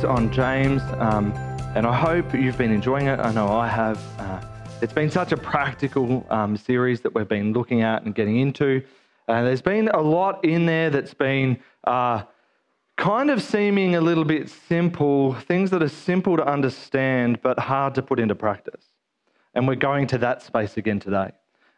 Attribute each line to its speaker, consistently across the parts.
Speaker 1: series on James, um, and I hope you've been enjoying it. I know I have. Uh, it's been such a practical um, series that we've been looking at and getting into. And there's been a lot in there that's been uh, kind of seeming a little bit simple, things that are simple to understand but hard to put into practice. And we're going to that space again today.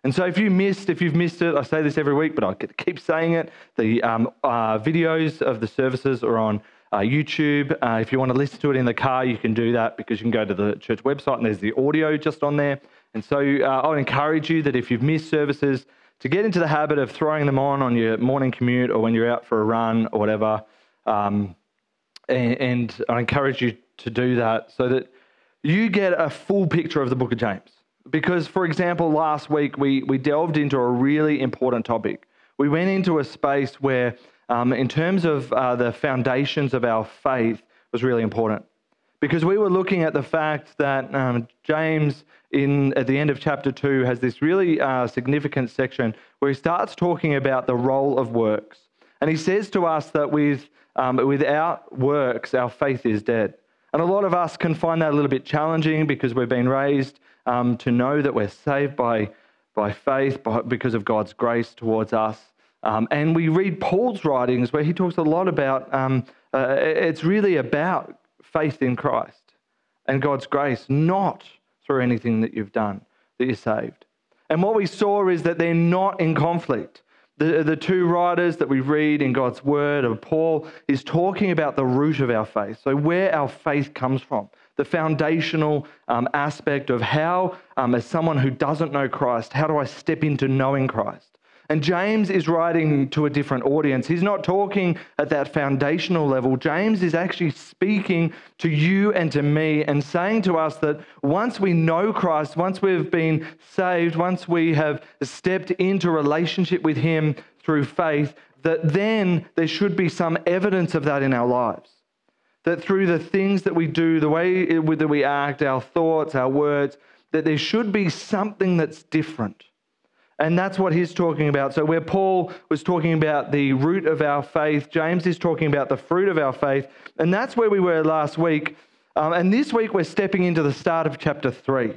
Speaker 1: And so, if you missed, if you've missed it, I say this every week, but I keep saying it. The um, uh, videos of the services are on uh, YouTube. Uh, if you want to listen to it in the car, you can do that because you can go to the church website and there's the audio just on there. And so, uh, I would encourage you that if you've missed services, to get into the habit of throwing them on on your morning commute or when you're out for a run or whatever. Um, and, and I encourage you to do that so that you get a full picture of the book of James. Because, for example, last week we, we delved into a really important topic. We went into a space where, um, in terms of uh, the foundations of our faith, was really important. Because we were looking at the fact that um, James, in, at the end of chapter 2, has this really uh, significant section where he starts talking about the role of works. And he says to us that with, um, without works, our faith is dead. And a lot of us can find that a little bit challenging because we've been raised um, to know that we're saved by, by faith by, because of God's grace towards us. Um, and we read Paul's writings where he talks a lot about um, uh, it's really about faith in Christ and God's grace, not through anything that you've done that you're saved. And what we saw is that they're not in conflict. The, the two writers that we read in God's word of Paul is talking about the root of our faith. So, where our faith comes from the foundational um, aspect of how, um, as someone who doesn't know Christ, how do I step into knowing Christ? And James is writing to a different audience. He's not talking at that foundational level. James is actually speaking to you and to me and saying to us that once we know Christ, once we've been saved, once we have stepped into relationship with Him through faith, that then there should be some evidence of that in our lives. That through the things that we do, the way that we act, our thoughts, our words, that there should be something that's different. And that's what he's talking about. So, where Paul was talking about the root of our faith, James is talking about the fruit of our faith. And that's where we were last week. Um, and this week, we're stepping into the start of chapter 3.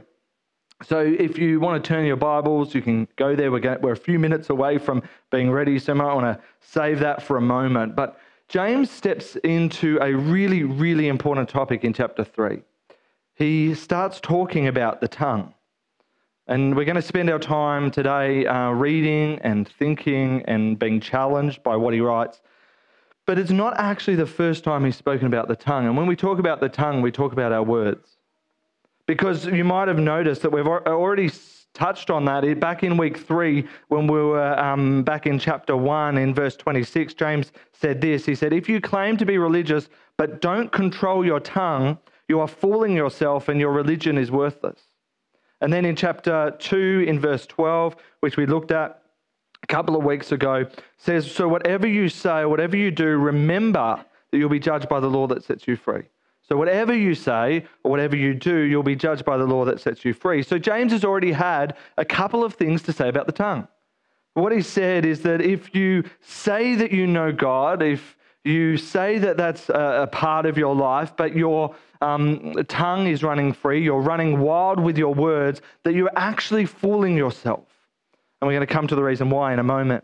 Speaker 1: So, if you want to turn your Bibles, you can go there. We're, we're a few minutes away from being ready, so I might want to save that for a moment. But James steps into a really, really important topic in chapter 3. He starts talking about the tongue. And we're going to spend our time today uh, reading and thinking and being challenged by what he writes. But it's not actually the first time he's spoken about the tongue. And when we talk about the tongue, we talk about our words. Because you might have noticed that we've already touched on that back in week three when we were um, back in chapter one in verse 26. James said this He said, If you claim to be religious but don't control your tongue, you are fooling yourself and your religion is worthless. And then in chapter 2, in verse 12, which we looked at a couple of weeks ago, says, So whatever you say, or whatever you do, remember that you'll be judged by the law that sets you free. So, whatever you say or whatever you do, you'll be judged by the law that sets you free. So, James has already had a couple of things to say about the tongue. What he said is that if you say that you know God, if you say that that's a, part of your life, but your um, tongue is running free, you're running wild with your words, that you're actually fooling yourself. And we're going to come to the reason why in a moment.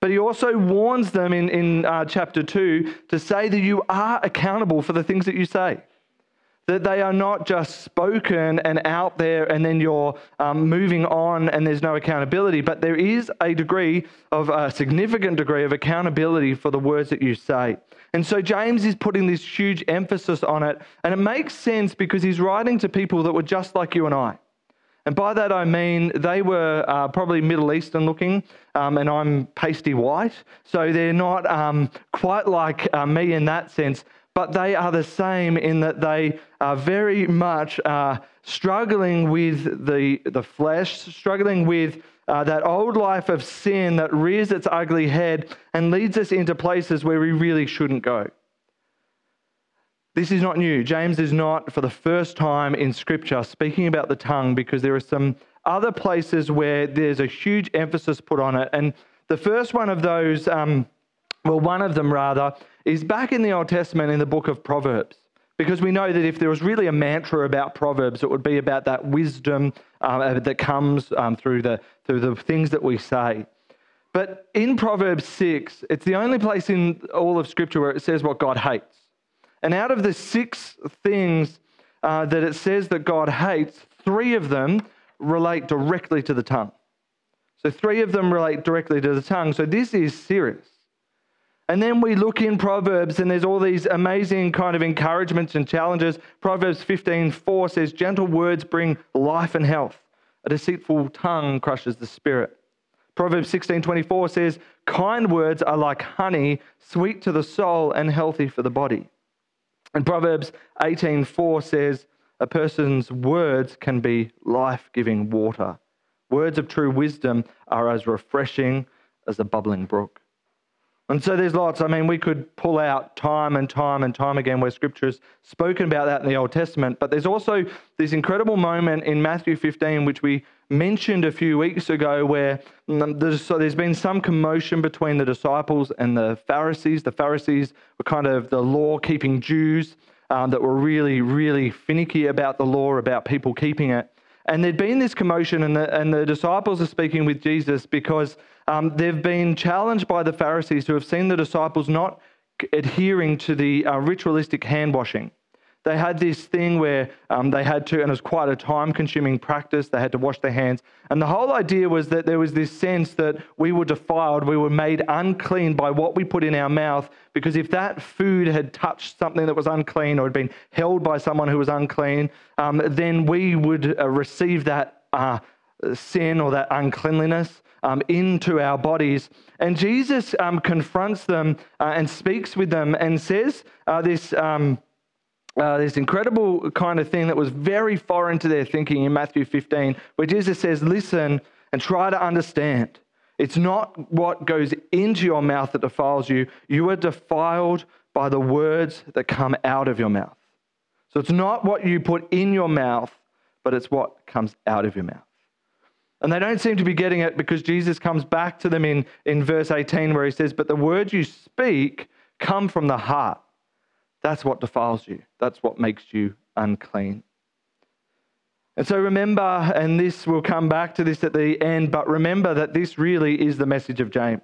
Speaker 1: But he also warns them in, in uh, chapter 2 to say that you are accountable for the things that you say. That they are not just spoken and out there and then you're um, moving on and there's no accountability, but there is a degree of a significant degree of accountability for the words that you say. And so James is putting this huge emphasis on it. And it makes sense because he's writing to people that were just like you and I. And by that I mean they were uh, probably Middle Eastern looking, um, and I'm pasty white. So they're not um, quite like uh, me in that sense, but they are the same in that they are very much uh, struggling with the, the flesh, struggling with uh, that old life of sin that rears its ugly head and leads us into places where we really shouldn't go. This is not new. James is not, for the first time in Scripture, speaking about the tongue because there are some other places where there's a huge emphasis put on it. And the first one of those, um, well, one of them rather, is back in the Old Testament in the book of Proverbs. because we know that if there was really a mantra about Proverbs, it would be about that wisdom um, that comes um, through, the, through the things that we say. But in Proverbs 6, it's the only place in all of Scripture where it says what God hates. And out of the six things uh, that it says that God hates, three of them relate directly to the tongue. So three of them relate directly to the tongue. So this is serious. And then we look in Proverbs, and there's all these amazing kind of encouragements and challenges. Proverbs 15:4 says, Gentle words bring life and health. A deceitful tongue crushes the spirit. Proverbs 16:24 says, Kind words are like honey, sweet to the soul and healthy for the body. And Proverbs 18:4 says, A person's words can be life-giving water. Words of true wisdom are as refreshing as a bubbling brook. And so there's lots. I mean, we could pull out time and time and time again where scripture has spoken about that in the Old Testament. But there's also this incredible moment in Matthew 15, which we mentioned a few weeks ago, where there's, so there's been some commotion between the disciples and the Pharisees. The Pharisees were kind of the law keeping Jews um, that were really, really finicky about the law, about people keeping it. And there'd been this commotion, and the, and the disciples are speaking with Jesus because um, they've been challenged by the Pharisees who have seen the disciples not adhering to the uh, ritualistic hand washing. They had this thing where um, they had to, and it was quite a time consuming practice, they had to wash their hands. And the whole idea was that there was this sense that we were defiled, we were made unclean by what we put in our mouth, because if that food had touched something that was unclean or had been held by someone who was unclean, um, then we would uh, receive that uh, sin or that uncleanliness um, into our bodies. And Jesus um, confronts them uh, and speaks with them and says uh, this. Uh, this incredible kind of thing that was very foreign to their thinking in Matthew 15, where Jesus says, Listen and try to understand. It's not what goes into your mouth that defiles you. You are defiled by the words that come out of your mouth. So it's not what you put in your mouth, but it's what comes out of your mouth. And they don't seem to be getting it because Jesus comes back to them in, in verse 18 where he says, But the words you speak come from the heart. That's what defiles you, that's what makes you unclean. And so remember, and this will come back to this at the end, but remember that this really is the message of James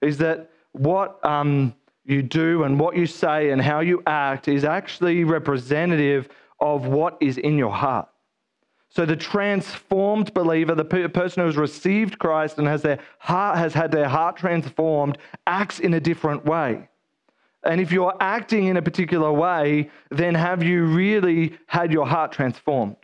Speaker 1: is that what um, you do and what you say and how you act is actually representative of what is in your heart. So the transformed believer, the person who has received Christ and has their heart has had their heart transformed, acts in a different way. And if you're acting in a particular way, then have you really had your heart transformed?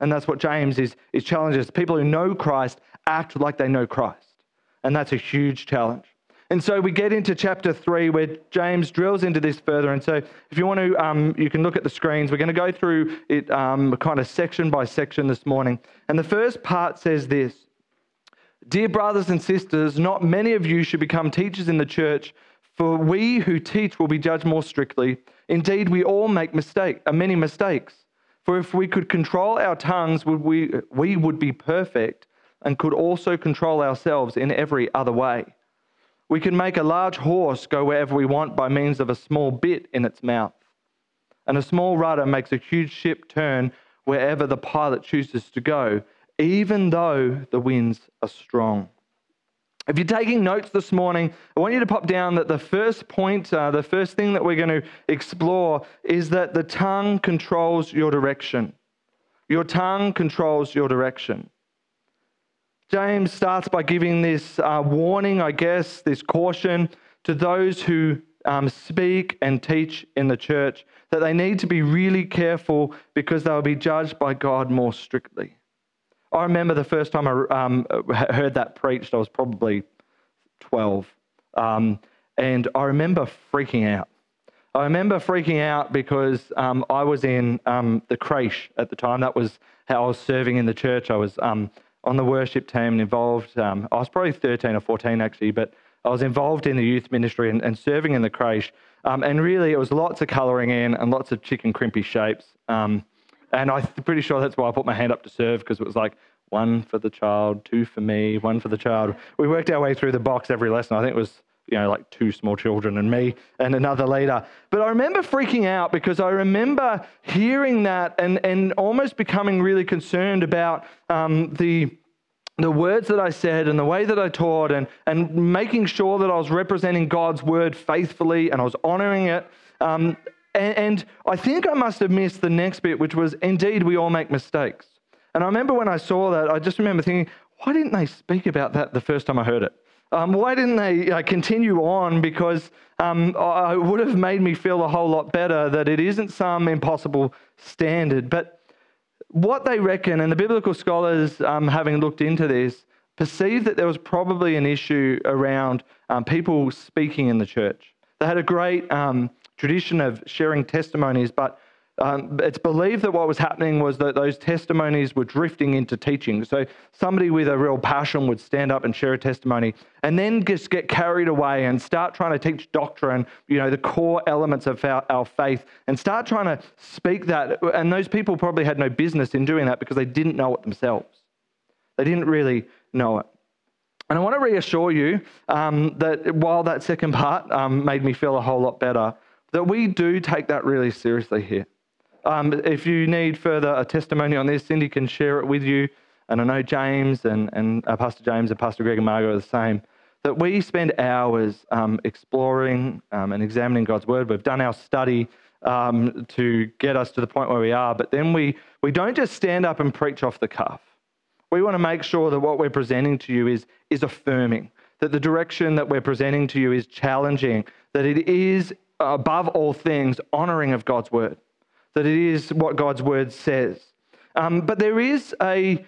Speaker 1: And that's what James is, is challenges. People who know Christ act like they know Christ. And that's a huge challenge. And so we get into chapter three where James drills into this further. And so if you want to, um, you can look at the screens. We're going to go through it um, kind of section by section this morning. And the first part says this Dear brothers and sisters, not many of you should become teachers in the church, for we who teach will be judged more strictly. Indeed, we all make mistake, uh, many mistakes. For if we could control our tongues, would we, we would be perfect and could also control ourselves in every other way. We can make a large horse go wherever we want by means of a small bit in its mouth. And a small rudder makes a huge ship turn wherever the pilot chooses to go, even though the winds are strong. If you're taking notes this morning, I want you to pop down that the first point, uh, the first thing that we're going to explore is that the tongue controls your direction. Your tongue controls your direction. James starts by giving this uh, warning, I guess, this caution to those who um, speak and teach in the church that they need to be really careful because they'll be judged by God more strictly. I remember the first time I um, heard that preached, I was probably 12. Um, and I remember freaking out. I remember freaking out because um, I was in um, the creche at the time. That was how I was serving in the church. I was um, on the worship team and involved. Um, I was probably 13 or 14 actually, but I was involved in the youth ministry and, and serving in the creche. And really, it was lots of colouring in and lots of chicken crimpy shapes. Um, and I'm pretty sure that's why I put my hand up to serve because it was like one for the child, two for me, one for the child. We worked our way through the box every lesson. I think it was you know, like two small children and me and another leader. But I remember freaking out because I remember hearing that and, and almost becoming really concerned about um, the the words that I said and the way that I taught and, and making sure that I was representing God's word faithfully and I was honoring it. Um, and, and I think I must have missed the next bit, which was indeed we all make mistakes. And I remember when I saw that, I just remember thinking, why didn't they speak about that the first time I heard it? Um, why didn't they uh, continue on? Because um, it would have made me feel a whole lot better that it isn't some impossible standard. But what they reckon, and the biblical scholars, um, having looked into this, perceived that there was probably an issue around um, people speaking in the church. They had a great um, tradition of sharing testimonies, but um, it's believed that what was happening was that those testimonies were drifting into teaching. So somebody with a real passion would stand up and share a testimony and then just get carried away and start trying to teach doctrine, you know, the core elements of our, our faith, and start trying to speak that. And those people probably had no business in doing that because they didn't know it themselves. They didn't really know it. And I want to reassure you um, that while that second part um, made me feel a whole lot better, that we do take that really seriously here. Um, if you need further a testimony on this, Cindy can share it with you. And I know James and, and uh, Pastor James and Pastor Greg and Margaret are the same. That we spend hours um, exploring um, and examining God's word. We've done our study um, to get us to the point where we are, but then we, we don't just stand up and preach off the cuff. We want to make sure that what we're presenting to you is, is affirming, that the direction that we're presenting to you is challenging, that it is, above all things, honoring of God's word that it is what God's word says. Um, but there is a,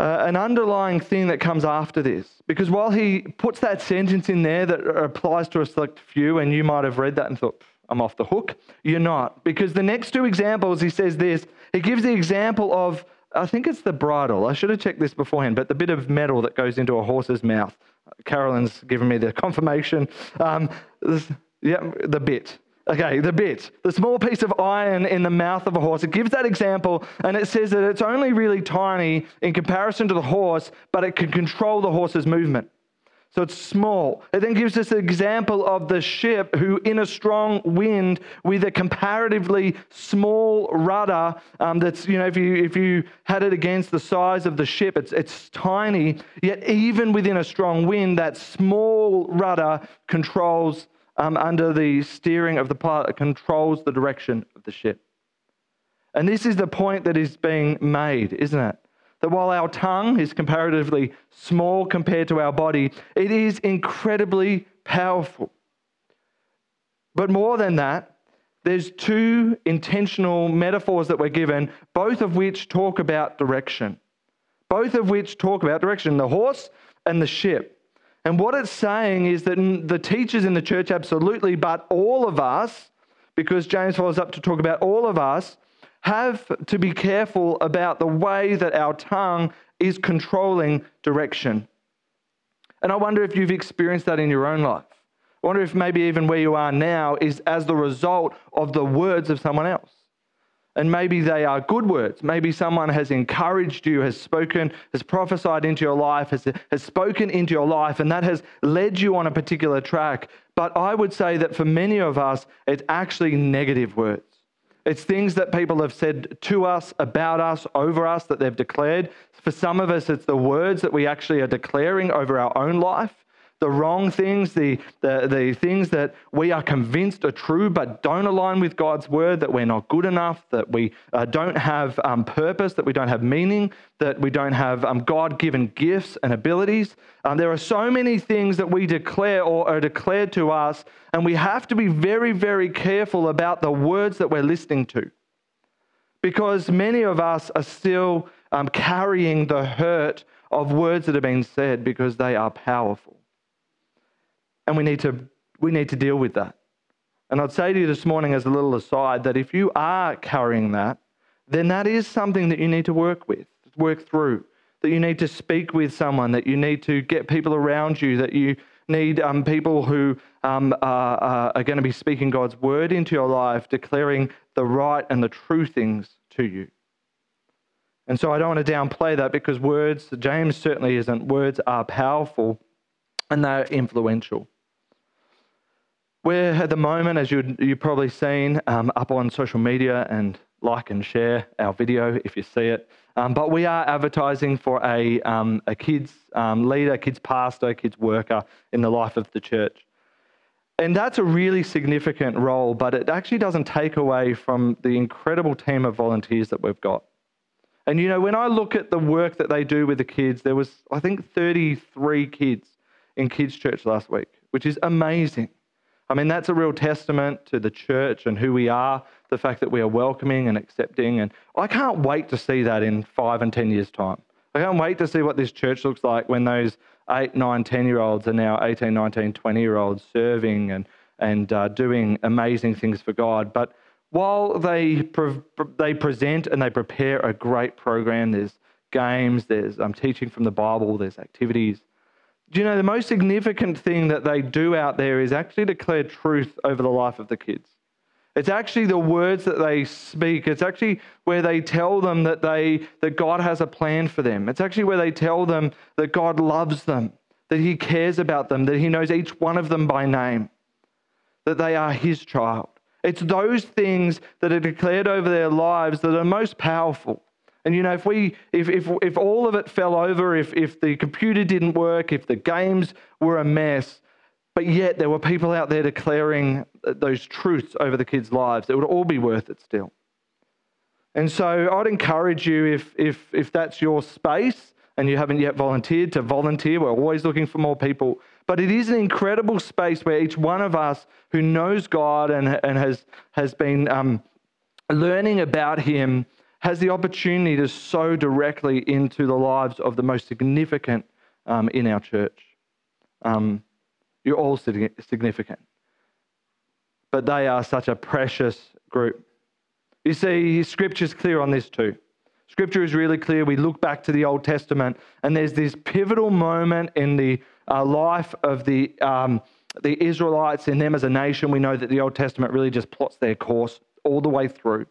Speaker 1: uh, an underlying thing that comes after this. Because while he puts that sentence in there that applies to a select few, and you might have read that and thought, I'm off the hook, you're not. Because the next two examples, he says this he gives the example of, I think it's the bridle. I should have checked this beforehand, but the bit of metal that goes into a horse's mouth. Carolyn's given me the confirmation. Um, this, yeah, the bit. Okay, the bit, the small piece of iron in the mouth of a horse. It gives that example and it says that it's only really tiny in comparison to the horse, but it can control the horse's movement. So it's small. It then gives us an example of the ship who, in a strong wind, with a comparatively small rudder, um, that's, you know, if you, if you had it against the size of the ship, it's, it's tiny, yet even within a strong wind, that small rudder controls um, under the steering of the pilot that controls the direction of the ship. And this is the point that is being made, isn't it? That while our tongue is comparatively small compared to our body, it is incredibly powerful. But more than that, there's two intentional metaphors that we're given, both of which talk about direction. Both of which talk about direction the horse and the ship. And what it's saying is that the teachers in the church, absolutely, but all of us, because James follows up to talk about all of us, have to be careful about the way that our tongue is controlling direction. And I wonder if you've experienced that in your own life. I wonder if maybe even where you are now is as the result of the words of someone else. And maybe they are good words. Maybe someone has encouraged you, has spoken, has prophesied into your life, has, has spoken into your life, and that has led you on a particular track. But I would say that for many of us, it's actually negative words. It's things that people have said to us, about us, over us, that they've declared. For some of us, it's the words that we actually are declaring over our own life the wrong things, the, the, the things that we are convinced are true but don't align with God's word, that we're not good enough, that we uh, don't have um, purpose, that we don't have meaning, that we don't have um, God given gifts and abilities. Um, there are so many things that we declare or are declared to us, and we have to be very, very careful about the words that we're listening to. Because many of us are still um, carrying the hurt of words that have been said because they are powerful. And we need to, we need to deal with that. And I'd say to you this morning, as a little aside, that if you are carrying that, then that is something that you need to work with, work through, that you need to speak with someone, that you need to get people around you, that you need um, people who um, are, are going to be speaking God's word into your life, declaring the right and the true things to you. And so I don't want to downplay that because words, James certainly isn't, words are powerful and they're influential. We're at the moment, as you, you've probably seen, um, up on social media and like and share our video if you see it. Um, but we are advertising for a, um, a kids um, leader, kids pastor, kids worker in the life of the church. And that's a really significant role, but it actually doesn't take away from the incredible team of volunteers that we've got. And you know, when I look at the work that they do with the kids, there was, I think, 33 kids in kids' church last week, which is amazing. I mean, that's a real testament to the church and who we are, the fact that we are welcoming and accepting. And I can't wait to see that in five and 10 years' time. I can't wait to see what this church looks like when those eight, nine, 10 year olds are now 18, 19, 20 year olds serving and, and uh, doing amazing things for God. But while they, pre- they present and they prepare a great program, there's games, there's um, teaching from the Bible, there's activities, do you know the most significant thing that they do out there is actually declare truth over the life of the kids? It's actually the words that they speak. It's actually where they tell them that they that God has a plan for them. It's actually where they tell them that God loves them, that he cares about them, that he knows each one of them by name, that they are his child. It's those things that are declared over their lives that are most powerful. And you know, if we if if if all of it fell over, if if the computer didn't work, if the games were a mess, but yet there were people out there declaring those truths over the kids' lives, it would all be worth it still. And so I'd encourage you if if if that's your space and you haven't yet volunteered to volunteer. We're always looking for more people. But it is an incredible space where each one of us who knows God and, and has, has been um, learning about Him has the opportunity to sow directly into the lives of the most significant um, in our church. Um, you're all significant, but they are such a precious group. You see, Scripture's clear on this too. Scripture is really clear. We look back to the Old Testament, and there's this pivotal moment in the uh, life of the, um, the Israelites in them as a nation. We know that the Old Testament really just plots their course all the way through.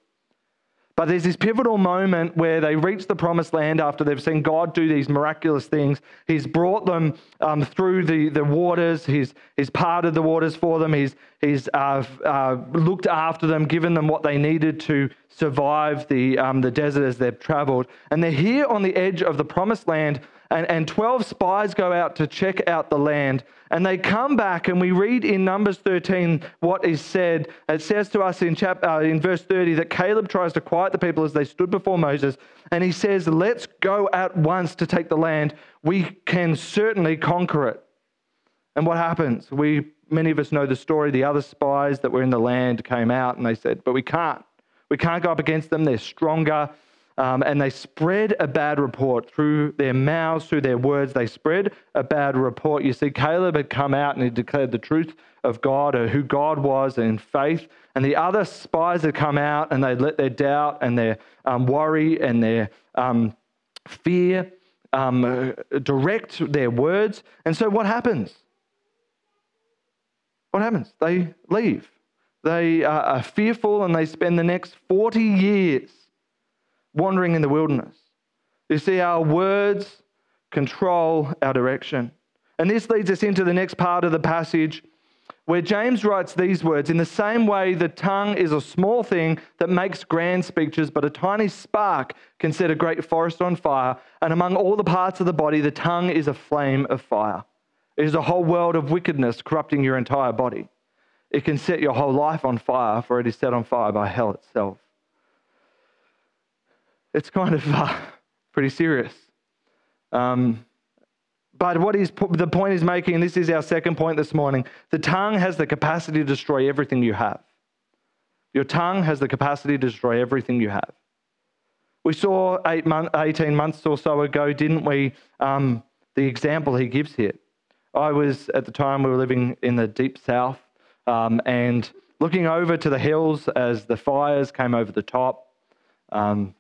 Speaker 1: But there's this pivotal moment where they reach the promised land after they've seen God do these miraculous things. He's brought them um, through the, the waters, he's, he's parted the waters for them, he's, he's uh, uh, looked after them, given them what they needed to survive the, um, the desert as they've traveled. And they're here on the edge of the promised land and, and 12 spies go out to check out the land. And they come back, and we read in Numbers 13 what is said. It says to us in, chap, uh, in verse 30 that Caleb tries to quiet the people as they stood before Moses. And he says, Let's go at once to take the land. We can certainly conquer it. And what happens? We, many of us know the story. The other spies that were in the land came out and they said, But we can't. We can't go up against them. They're stronger. Um, and they spread a bad report through their mouths, through their words. They spread a bad report. You see, Caleb had come out and he declared the truth of God or who God was in faith. And the other spies had come out and they let their doubt and their um, worry and their um, fear um, direct their words. And so what happens? What happens? They leave. They are fearful and they spend the next 40 years wandering in the wilderness. You see, our words control our direction. And this leads us into the next part of the passage where James writes these words In the same way, the tongue is a small thing that makes grand speeches, but a tiny spark can set a great forest on fire. And among all the parts of the body, the tongue is a flame of fire. It is a whole world of wickedness corrupting your entire body. It can set your whole life on fire, for it is set on fire by hell itself it's kind of uh, pretty serious. Um, but what is the point is making, and this is our second point this morning the tongue has the capacity to destroy everything you have. Your tongue has the capacity to destroy everything you have. We saw eight month, 18 months or so ago, didn't we? Um, the example he gives here. I was, at the time, we were living in the deep south um, and looking over to the hills as the fires came over the top. Um,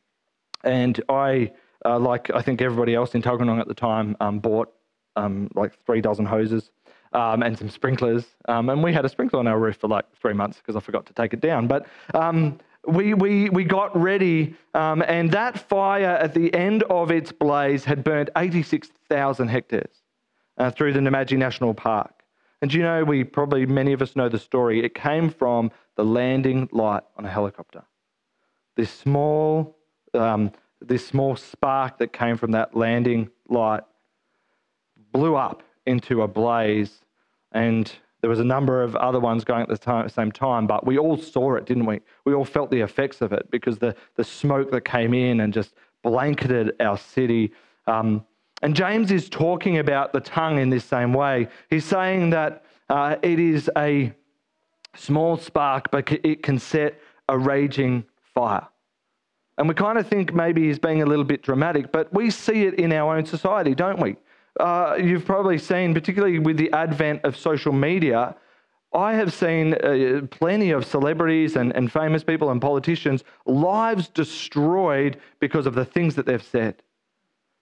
Speaker 1: and I, uh, like I think everybody else in Tuggeranong at the time, um, bought um, like three dozen hoses um, and some sprinklers. Um, and we had a sprinkler on our roof for like three months because I forgot to take it down. But um, we, we, we got ready, and that fire at the end of its blaze had burnt 86,000 hectares uh, through the Namadgi National Park. And you know, we probably, many of us know the story. It came from the landing light on a helicopter. This small, um, this small spark that came from that landing light blew up into a blaze, and there was a number of other ones going at the time, same time, but we all saw it, didn't we? We all felt the effects of it because the, the smoke that came in and just blanketed our city. Um, and James is talking about the tongue in this same way. He's saying that uh, it is a small spark, but it can set a raging fire. And we kind of think maybe he's being a little bit dramatic, but we see it in our own society, don't we? Uh, you've probably seen, particularly with the advent of social media, I have seen uh, plenty of celebrities and, and famous people and politicians' lives destroyed because of the things that they've said.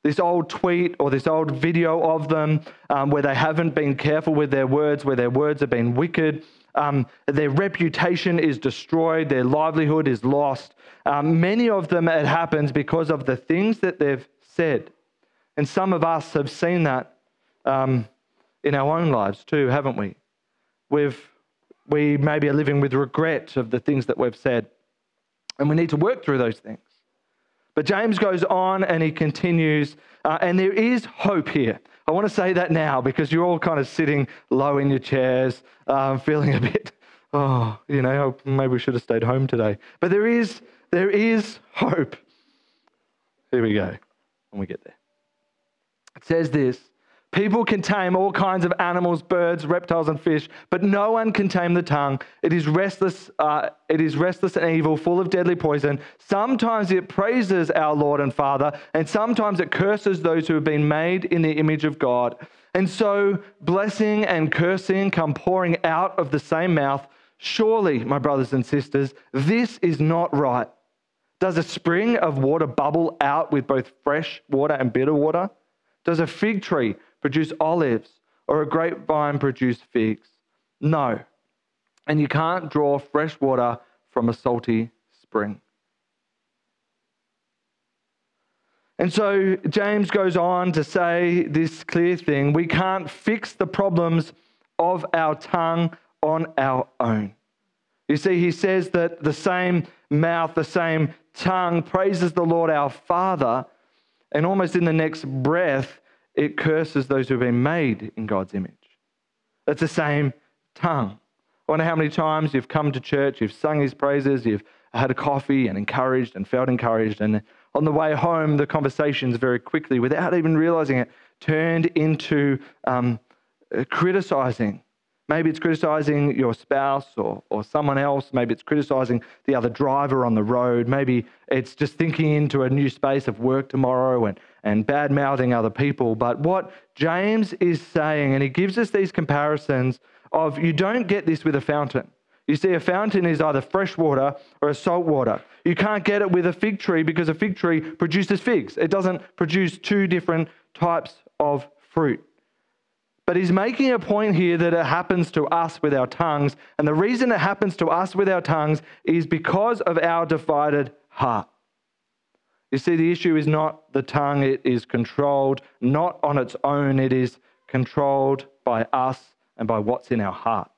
Speaker 1: This old tweet or this old video of them um, where they haven't been careful with their words, where their words have been wicked, um, their reputation is destroyed, their livelihood is lost. Um, many of them, it happens because of the things that they've said. And some of us have seen that um, in our own lives too, haven't we? We've, we maybe are living with regret of the things that we've said. And we need to work through those things. But James goes on and he continues, uh, and there is hope here. I want to say that now because you're all kind of sitting low in your chairs, um, feeling a bit, oh, you know, maybe we should have stayed home today. But there is, there is hope. Here we go when we get there. It says this People can tame all kinds of animals, birds, reptiles, and fish, but no one can tame the tongue. It is restless. Uh, it is restless and evil, full of deadly poison. Sometimes it praises our Lord and Father, and sometimes it curses those who have been made in the image of God. And so, blessing and cursing come pouring out of the same mouth. Surely, my brothers and sisters, this is not right. Does a spring of water bubble out with both fresh water and bitter water? Does a fig tree produce olives or a grapevine produce figs? No. And you can't draw fresh water from a salty spring. And so James goes on to say this clear thing we can't fix the problems of our tongue on our own. You see, he says that the same mouth, the same tongue praises the Lord our Father, and almost in the next breath, it curses those who have been made in God's image. It's the same tongue. I wonder how many times you've come to church, you've sung his praises, you've had a coffee and encouraged and felt encouraged, and on the way home, the conversations very quickly, without even realizing it, turned into um, criticizing Maybe it's criticizing your spouse or, or someone else. Maybe it's criticizing the other driver on the road. Maybe it's just thinking into a new space of work tomorrow and, and bad mouthing other people. But what James is saying, and he gives us these comparisons of you don't get this with a fountain. You see, a fountain is either fresh water or a salt water. You can't get it with a fig tree because a fig tree produces figs. It doesn't produce two different types of fruit. But he's making a point here that it happens to us with our tongues. And the reason it happens to us with our tongues is because of our divided heart. You see, the issue is not the tongue, it is controlled not on its own, it is controlled by us and by what's in our heart.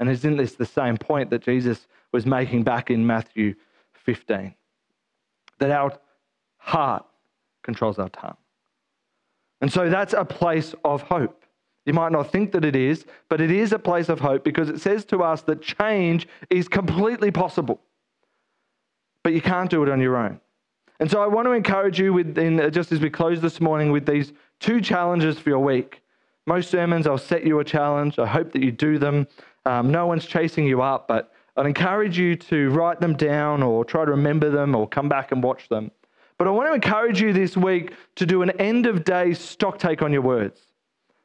Speaker 1: And isn't this the same point that Jesus was making back in Matthew 15? That our heart controls our tongue. And so that's a place of hope. You might not think that it is, but it is a place of hope because it says to us that change is completely possible. But you can't do it on your own. And so I want to encourage you, with, in, just as we close this morning, with these two challenges for your week. Most sermons, I'll set you a challenge. I hope that you do them. Um, no one's chasing you up, but I'd encourage you to write them down or try to remember them or come back and watch them. But I want to encourage you this week to do an end of day stock take on your words.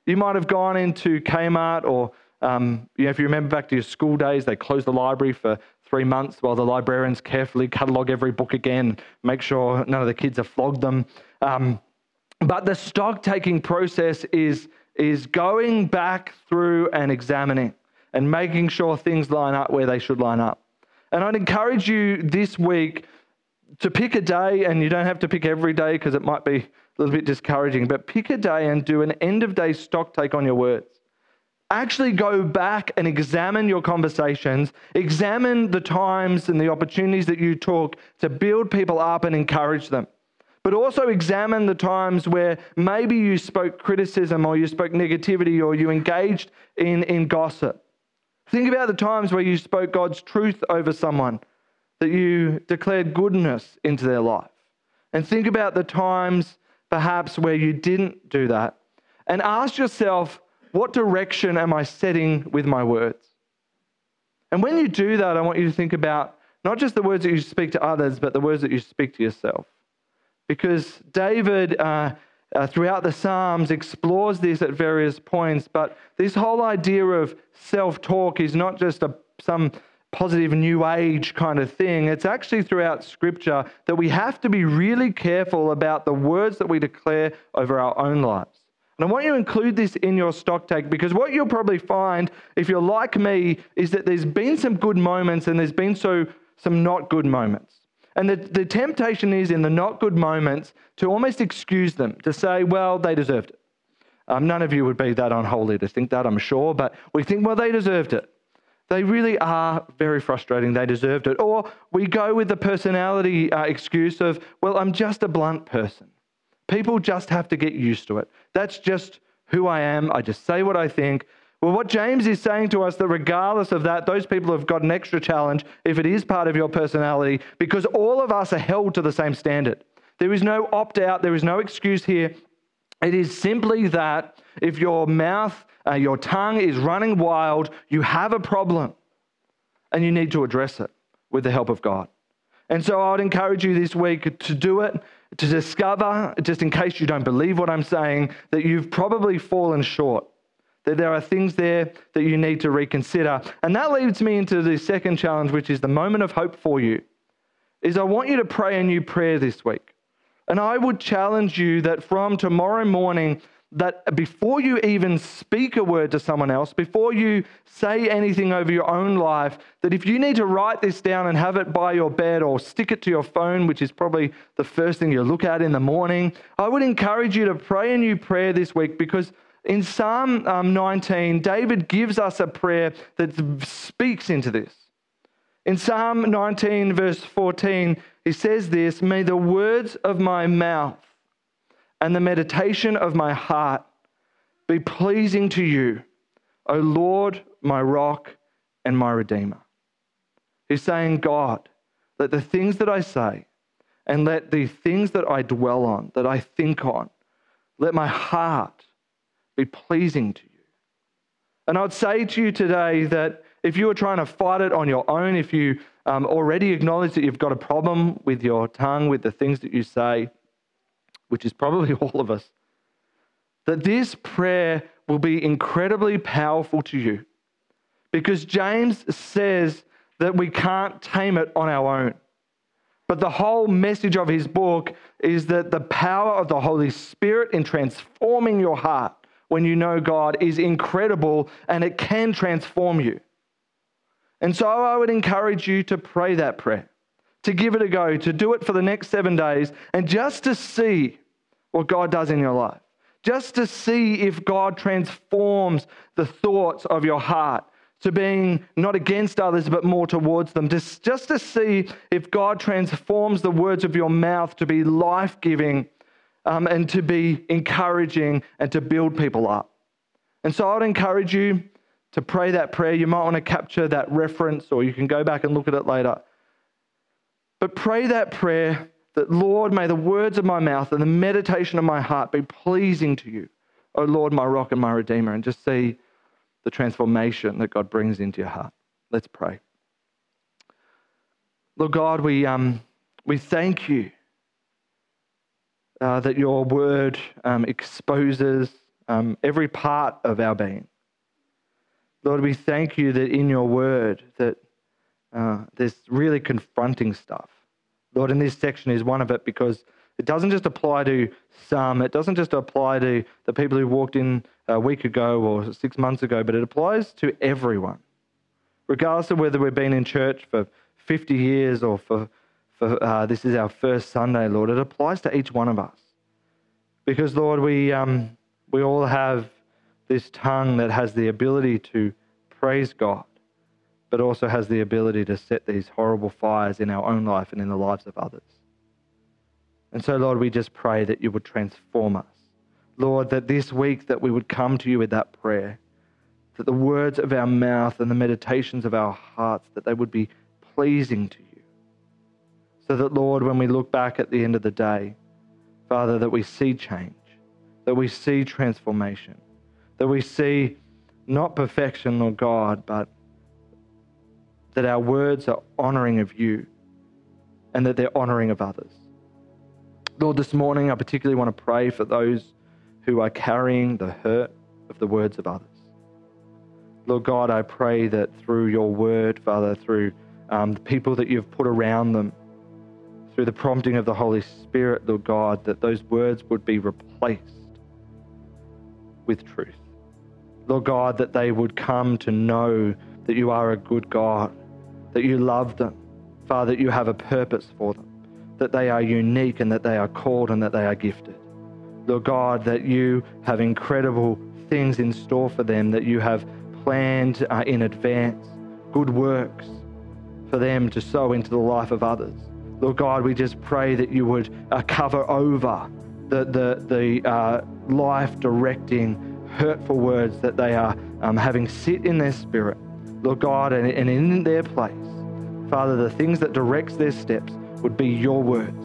Speaker 1: You might have gone into Kmart or, um, you know, if you remember back to your school days, they closed the library for three months while the librarians carefully catalogue every book again, make sure none of the kids have flogged them. Um, but the stock taking process is, is going back through and examining and making sure things line up where they should line up. And I'd encourage you this week to pick a day, and you don't have to pick every day because it might be a little bit discouraging, but pick a day and do an end of day stock take on your words. actually go back and examine your conversations, examine the times and the opportunities that you took to build people up and encourage them. But also examine the times where maybe you spoke criticism or you spoke negativity or you engaged in, in gossip. Think about the times where you spoke God's truth over someone, that you declared goodness into their life. And think about the times perhaps where you didn't do that. And ask yourself, what direction am I setting with my words? And when you do that, I want you to think about not just the words that you speak to others, but the words that you speak to yourself. Because David, uh, uh, throughout the Psalms, explores this at various points, but this whole idea of self talk is not just a, some positive new age kind of thing. It's actually throughout Scripture that we have to be really careful about the words that we declare over our own lives. And I want you to include this in your stock take because what you'll probably find, if you're like me, is that there's been some good moments and there's been so some not good moments. And the, the temptation is in the not good moments to almost excuse them, to say, well, they deserved it. Um, none of you would be that unholy to think that, I'm sure, but we think, well, they deserved it. They really are very frustrating. They deserved it. Or we go with the personality uh, excuse of, well, I'm just a blunt person. People just have to get used to it. That's just who I am. I just say what I think. Well, what James is saying to us that regardless of that, those people have got an extra challenge if it is part of your personality, because all of us are held to the same standard. There is no opt out, there is no excuse here. It is simply that if your mouth, uh, your tongue is running wild, you have a problem and you need to address it with the help of God. And so I would encourage you this week to do it to discover, just in case you don't believe what I'm saying, that you've probably fallen short, that there are things there that you need to reconsider. And that leads me into the second challenge, which is the moment of hope for you. Is I want you to pray a new prayer this week. And I would challenge you that from tomorrow morning, that before you even speak a word to someone else, before you say anything over your own life, that if you need to write this down and have it by your bed or stick it to your phone, which is probably the first thing you look at in the morning, I would encourage you to pray a new prayer this week because in Psalm um, 19, David gives us a prayer that speaks into this. In Psalm 19, verse 14, he says this May the words of my mouth and the meditation of my heart be pleasing to you, O Lord, my rock and my redeemer. He's saying, God, let the things that I say and let the things that I dwell on, that I think on, let my heart be pleasing to you. And I'd say to you today that if you are trying to fight it on your own, if you um, already acknowledge that you've got a problem with your tongue, with the things that you say, which is probably all of us, that this prayer will be incredibly powerful to you. Because James says that we can't tame it on our own. But the whole message of his book is that the power of the Holy Spirit in transforming your heart when you know God is incredible and it can transform you. And so I would encourage you to pray that prayer, to give it a go, to do it for the next seven days, and just to see what God does in your life. Just to see if God transforms the thoughts of your heart to being not against others, but more towards them. Just, just to see if God transforms the words of your mouth to be life giving um, and to be encouraging and to build people up. And so I'd encourage you to pray that prayer. You might want to capture that reference, or you can go back and look at it later. But pray that prayer that, Lord, may the words of my mouth and the meditation of my heart be pleasing to you, O Lord, my rock and my redeemer, and just see the transformation that God brings into your heart. Let's pray. Lord God, we, um, we thank you uh, that your word um, exposes um, every part of our being. Lord, we thank you that in your word that uh, there's really confronting stuff. Lord, in this section is one of it because it doesn't just apply to some, it doesn't just apply to the people who walked in a week ago or six months ago, but it applies to everyone. Regardless of whether we've been in church for 50 years or for, for uh, this is our first Sunday, Lord, it applies to each one of us. Because, Lord, we, um, we all have this tongue that has the ability to praise God, but also has the ability to set these horrible fires in our own life and in the lives of others. And so, Lord, we just pray that you would transform us. Lord, that this week that we would come to you with that prayer, that the words of our mouth and the meditations of our hearts, that they would be pleasing to you. So that, Lord, when we look back at the end of the day, Father, that we see change, that we see transformation, that we see not perfection, Lord God, but that our words are honoring of you and that they're honoring of others. Lord, this morning I particularly want to pray for those who are carrying the hurt of the words of others. Lord God, I pray that through your word, Father, through um, the people that you've put around them, through the prompting of the Holy Spirit, Lord God, that those words would be replaced with truth. Lord God, that they would come to know that you are a good God, that you love them, Father, that you have a purpose for them, that they are unique and that they are called and that they are gifted. Lord God, that you have incredible things in store for them, that you have planned uh, in advance good works for them to sow into the life of others. Lord God, we just pray that you would uh, cover over the, the, the uh, life directing hurtful words that they are um, having sit in their spirit, Lord God, and, in their place. Father, the things that directs their steps would be your words.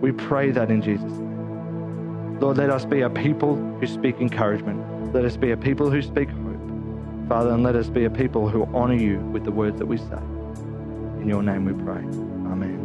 Speaker 1: We pray that in Jesus' name. Lord, let us be a people who speak encouragement. Let us be a people who speak hope. Father, and let us be a people who honor you with the words that we say. In your name we pray. Amen.